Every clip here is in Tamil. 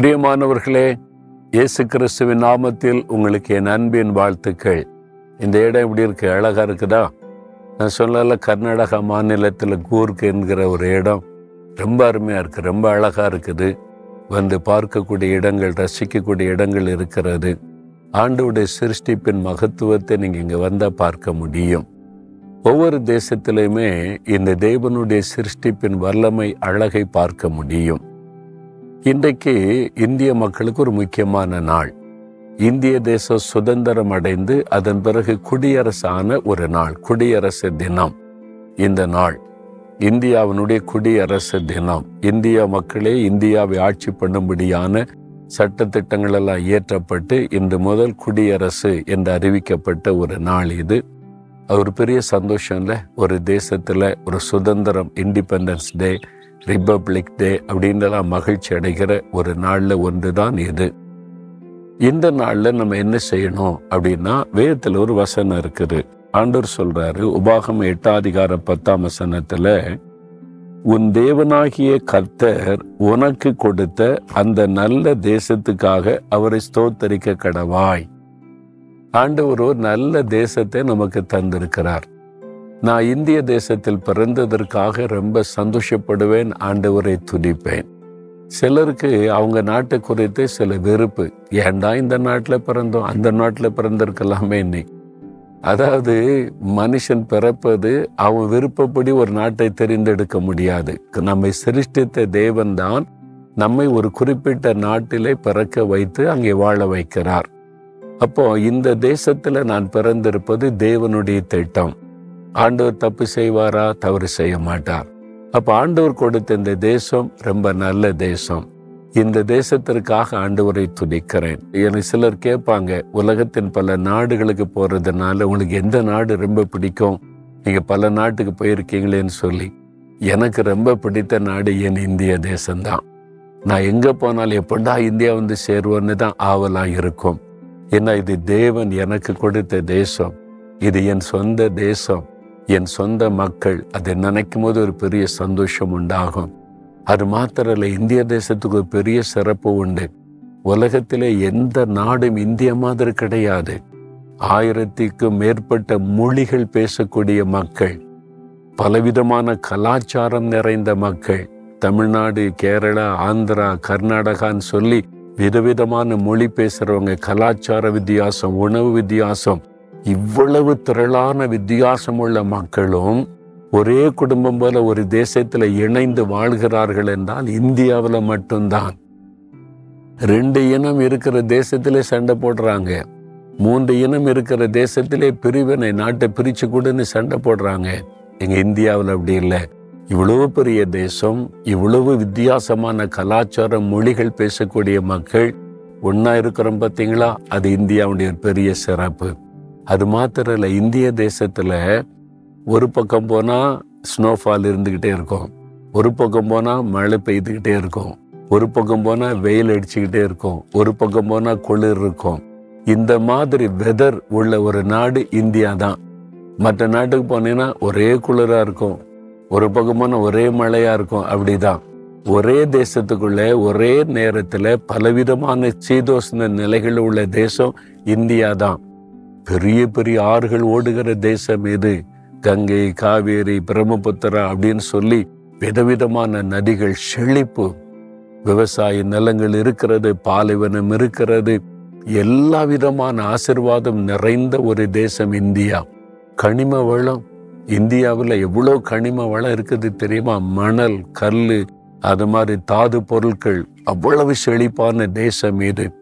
பிரியமானவர்களே இயேசு கிறிஸ்துவின் நாமத்தில் உங்களுக்கு என் அன்பின் வாழ்த்துக்கள். இந்த இடம் இப்படி இருக்கு அழகா இருக்குதா? நான் சொல்லல கர்நாடகா மாநிலத்தில் கூர்க் என்கிற ஒரு இடம். ரொம்ப அருமையாக இருக்குது ரொம்ப அழகாக இருக்குது. வந்து பார்க்கக்கூடிய இடங்கள் ரசிக்கக்கூடிய இடங்கள் இருக்கிறது. ஆண்டவுடைய சிருஷ்டிப்பின் மகத்துவத்தை நீங்கள் இங்கே வந்தால் பார்க்க முடியும். ஒவ்வொரு தேசத்திலையுமே இந்த தேவனுடைய சிருஷ்டிப்பின் வல்லமை அழகை பார்க்க முடியும். இன்றைக்கு இந்திய மக்களுக்கு ஒரு முக்கியமான நாள். இந்திய தேசம் சுதந்திரம் அடைந்து அதன் பிறகு குடியரசான ஒரு நாள் குடியரசு தினம். இந்த நாள் இந்தியாவினுடைய குடியரசு தினம். இந்திய மக்களே இந்தியாவை ஆட்சி பண்ணும்படியான சட்டத்திட்டங்கள் எல்லாம் இயற்றப்பட்டு இன்று முதல் குடியரசு என்று அறிவிக்கப்பட்ட ஒரு நாள் இது. அது ஒரு பெரிய சந்தோஷம் இல்லை ஒரு தேசத்தில் ஒரு சுதந்திரம் இண்டிபெண்டன்ஸ் டே ரிப்பப்ளிக் டே அப்படின்றலாம் மகிழ்ச்சி அடைகிற ஒரு நாளில் ஒன்று தான் இது. இந்த நாளில் நம்ம என்ன செய்யணும் அப்படின்னா வேதத்தில் ஒரு வசனம் இருக்குது. ஆண்டவர் சொல்றாரு உபாகம் எட்டாதிகார பத்தாம் வசனத்தில் உன் தேவனாகிய கர்த்தர் உனக்கு கொடுத்த அந்த நல்ல தேசத்துக்காக அவரை ஸ்தோத்தரிக்க கடவாய். ஆண்டவர் ஒரு நல்ல தேசத்தை நமக்கு தந்திருக்கிறார். நான் இந்திய தேசத்தில் பிறந்ததற்காக ரொம்ப சந்தோஷப்படுவேன் ஆண்டவரை துதிப்பேன். சிலருக்கு அவங்க நாட்டை குறித்து சில வெறுப்பு. ஏன்டா இந்த நாட்டில் பிறந்தோம்? அந்த நாட்டில் பிறந்திருக்கலாமே இன்னைக்கு அதாவது மனுஷன் பிறப்பது அவன் விருப்பப்படி ஒரு நாட்டை தெரிந்தெடுக்க முடியாது. நம்மை சிருஷ்டித்த தேவன்தான் நம்மை ஒரு குறிப்பிட்ட நாட்டிலே பிறக்க வைத்து அங்கே வாழ வைக்கிறார். அப்போ இந்த தேசத்தில் நான் பிறந்திருப்பது தேவனுடைய திட்டம். ஆண்டவர் தப்பு செய்வாரா? தவறு செய்ய மாட்டார் அப்ப ஆண்டவர் கொடுத்த இந்த தேசம் ரொம்ப நல்ல தேசம். இந்த தேசத்திற்காக ஆண்டவரை துதிக்கிறேன். எனக்கு சிலர் கேட்பாங்க உலகத்தின் பல நாடுகளுக்கு போறதுனால உங்களுக்கு எந்த நாடு ரொம்ப பிடிக்கும்? நீங்க பல நாட்டுக்கு போயிருக்கீங்களேன்னு சொல்லி. எனக்கு ரொம்ப பிடித்த நாடு என் இந்திய தேசம்தான். நான் எங்க போனாலும் எப்படா இந்தியா வந்து சேருவோன்னு தான் ஆவலா இருக்கும். ஏன்னா இது தேவன் எனக்கு கொடுத்த தேசம். இது என் சொந்த தேசம். என் சொந்த மக்கள் அதை நினைக்கும் போது ஒரு பெரிய சந்தோஷம் உண்டாகும். அது மாத்திரல்ல இந்திய தேசத்துக்கு ஒரு பெரிய சிறப்பு உண்டு. உலகத்திலே எந்த நாடும் இந்திய மாதிரி கிடையாது. ஆயிரத்திற்கும் மேற்பட்ட மொழிகள் பேசக்கூடிய மக்கள் பலவிதமான கலாச்சாரம் நிறைந்த மக்கள் தமிழ்நாடு கேரளா ஆந்திரா கர்நாடகான்னு சொல்லி விதவிதமான மொழி பேசுறவங்க கலாச்சார வித்தியாசம் உணவு வித்தியாசம் இவ்வளவு திரளான வித்தியாசம் உள்ள மக்களும் ஒரே குடும்பம் போல ஒரு தேசத்தில் இணைந்து வாழ்கிறார்கள் என்றால் இந்தியாவில் மட்டும்தான். ரெண்டு இனம் இருக்கிற தேசத்திலே சண்டை போடுறாங்க. மூன்று இனம் இருக்கிற தேசத்திலே பிரிவினை நாட்டை பிரித்து கூடன்னு சண்டை போடுறாங்க. எங்கள் இந்தியாவில் அப்படி இல்லை. இவ்வளவு பெரிய தேசம் இவ்வளவு வித்தியாசமான கலாச்சாரம் மொழிகள் பேசக்கூடிய மக்கள் ஒன்றா இருக்கிறோம் பார்த்தீங்களா அது இந்தியாவுடைய பெரிய சிறப்பு. அது மாத்திரம் இல்லை இந்திய தேசத்தில் ஒரு பக்கம் போனால் ஸ்னோஃபால் இருந்துக்கிட்டே இருக்கும். ஒரு பக்கம் போனால் மழை பெய்துக்கிட்டே இருக்கும். ஒரு பக்கம் போனால் வெயில் அடிச்சுக்கிட்டே இருக்கும். ஒரு பக்கம் போனால் குளிர் இருக்கும். இந்த மாதிரி வெதர் உள்ள ஒரு நாடு இந்தியா தான். மற்ற நாட்டுக்கு போனீங்கன்னா ஒரே குளிராக இருக்கும். ஒரு பக்கம் ஒரே மழையாக இருக்கும். அப்படிதான். ஒரே தேசத்துக்குள்ளே ஒரே நேரத்தில் பலவிதமான சீதோஷ்ண நிலைகள் உள்ள தேசம் இந்தியா தான். பெரிய பெரிய ஆறுகள் ஓடுகிற தேசம் இது கங்கை காவேரி பிரம்மபுத்திரா அப்படின்னு சொல்லி விதவிதமான நதிகள் செழிப்பு. விவசாய நிலங்கள் இருக்கிறது பாலைவனம் இருக்கிறது. எல்லா விதமான ஆசிர்வாதம் நிறைந்த ஒரு தேசம் இந்தியா. கனிம வளம். இந்தியாவில் எவ்வளோ கனிம வளம் இருக்குது தெரியுமா? மணல் கல் அது மாதிரி தாது பொருட்கள். அவ்வளவு செழிப்பான தேசம் இது.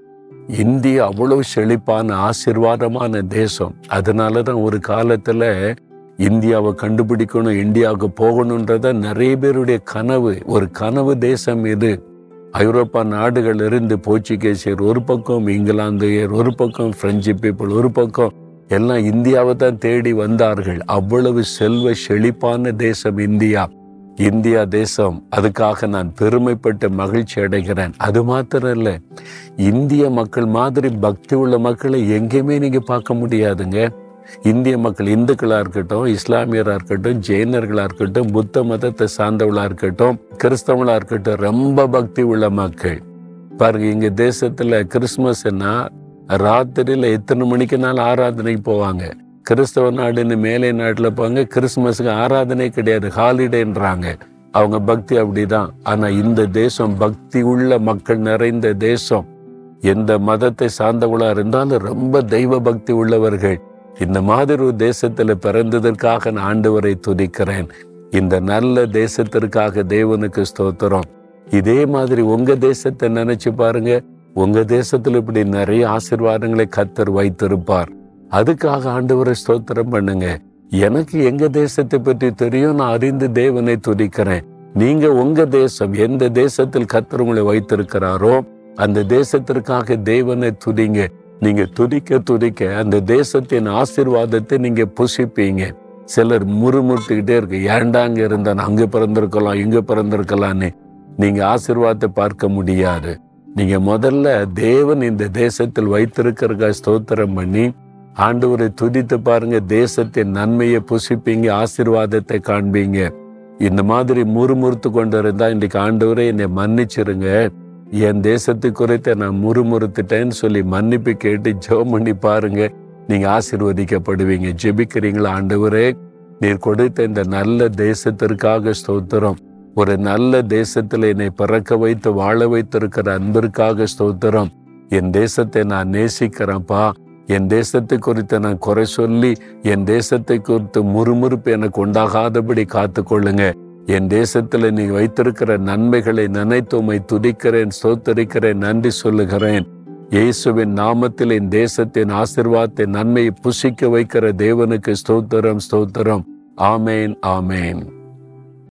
இந்தியா அவ்வளவு செழிப்பான ஆசிர்வாதமான தேசம். அதனால தான் ஒரு காலத்தில் இந்தியாவை கண்டுபிடிக்கணும் இந்தியாவுக்கு போகணுன்றத நிறைய பேருடைய கனவு. ஒரு கனவு தேசம் இது. ஐரோப்பா நாடுகள் இருந்து போர்ச்சுகீசியர் ஒரு பக்கம் இங்கிலாந்தையர் ஒரு பக்கம் பிரெஞ்சு பீப்புள் ஒரு பக்கம். எல்லாம் இந்தியாவை தான் தேடி வந்தார்கள். அவ்வளவு செல்வ செழிப்பான தேசம் இந்தியா. இந்தியா தேசம் அதுக்காக நான் பெருமைப்பட்டு மகிழ்ச்சி அடைகிறேன். அது மாத்திரம் இல்லை இந்திய மக்கள் மாதிரி பக்தி உள்ள மக்களை எங்கேயுமே நீங்கள் பார்க்க முடியாதுங்க. இந்திய மக்கள் இந்துக்களாக இருக்கட்டும் இஸ்லாமியராக இருக்கட்டும் ஜெயினர்களாக இருக்கட்டும் புத்த மதத்தை சார்ந்தவளாக இருக்கட்டும் கிறிஸ்தவங்களாக இருக்கட்டும் ரொம்ப பக்தி உள்ள மக்கள். பாருங்க இங்கே தேசத்தில் கிறிஸ்மஸ்னா ராத்திரியில் எத்தனை மணிக்குனாலும் ஆராதனைக்கு போவாங்க. கிறிஸ்தவ நாடுன்னு மேலை நாட்டில் போங்க கிறிஸ்மஸுக்கு ஆராதனை கிடையாது ஹாலிடேன்றாங்க அவங்க பக்தி அப்படிதான். ஆனா இந்த தேசம் பக்தி உள்ள மக்கள் நிறைந்த தேசம். எந்த மதத்தை சார்ந்தவளா இருந்தாலும் ரொம்ப தெய்வ பக்தி உள்ளவர்கள். இந்த மாதிரி ஒரு தேசத்துல பிறந்ததற்காக நான் ஆண்டவரை துதிக்கிறேன். இந்த நல்ல தேசத்திற்காக தேவனுக்கு ஸ்தோத்திரம். இதே மாதிரி உங்க தேசத்தை நினைச்சு பாருங்க. உங்க தேசத்துல இப்படி நிறைய ஆசிர்வாதங்களை கத்தர் வைத்திருப்பார். அதுக்காக ஆண்டவரை ஸ்தோத்திரம் பண்ணுங்க. எனக்கு எங்க தேசத்தை பற்றி தெரியும் நான் அறிந்து தேவனை துதிக்கிறேன். நீங்க உங்க தேசம் எந்த தேசத்தில் கத்தர் உங்களை வைத்திருக்கிறாரோ அந்த தேசத்திற்காக தேவனை துதிங்க. நீங்க துதிக்க துதிக்க அந்த தேசத்தின் ஆசிர்வாதத்தை நீங்க புசிப்பீங்க. சிலர் முறுமுட்டுக்கிட்டே இருக்கு. ஏண்டாங்க இருந்தா நான் அங்க பிறந்திருக்கலாம் இங்க பிறந்திருக்கலான்னு நீங்க ஆசிர்வாதத்தை பார்க்க முடியாது. நீங்க முதல்ல தேவன் இந்த தேசத்தில் வைத்திருக்கிறதா ஸ்தோத்திரம் பண்ணி ஆண்டவரை துதித்து பாருங்க. தேசத்தின் நன்மையை புசிப்பீங்க ஆசிர்வாதத்தை காண்பீங்க. இந்த மாதிரி முறுமுறுத்து கொண்டு இருந்தா இன்றைக்கு ஆண்டவரை என்னை மன்னிச்சிருங்க. என் தேசத்து குறித்த நான் முறுமுறுத்துட்டேன்னு சொல்லி மன்னிப்பு கேட்டு ஜெபம் பண்ணி பாருங்க. நீங்க ஆசிர்வதிக்கப்படுவீங்க. ஜெபிக்கிறீங்களா ஆண்டவரே? நீர் கொடுத்த இந்த நல்ல தேசத்திற்காக ஸ்தோத்திரம். ஒரு நல்ல தேசத்துல என்னை பிறக்க வைத்து வாழ வைத்திருக்கிற அன்பிற்காக ஸ்தோத்திரம். என் தேசத்தை நான் நேசிக்கிறேன்ப்பா. என் தேசத்தை குறித்து நான் குறை சொல்லி என் தேசத்தை குறித்து முறுமுறுப்பு எனக்கு உண்டாகாதபடி காத்து கொள்ளுங்க என் தேசத்துல நீ வைத்திருக்கிற நன்மைகளை நினைத்துமை துதிக்கிறேன் ஸ்தோத்தரிக்கிறேன் நன்றி சொல்லுகிறேன். இயேசுவின் நாமத்தில் என் தேசத்தின் ஆசிர்வாதத்தை நன்மையை புசிக்க வைக்கிற தேவனுக்கு ஸ்தோத்திரம் ஸ்தோத்திரம். ஆமேன் ஆமேன்.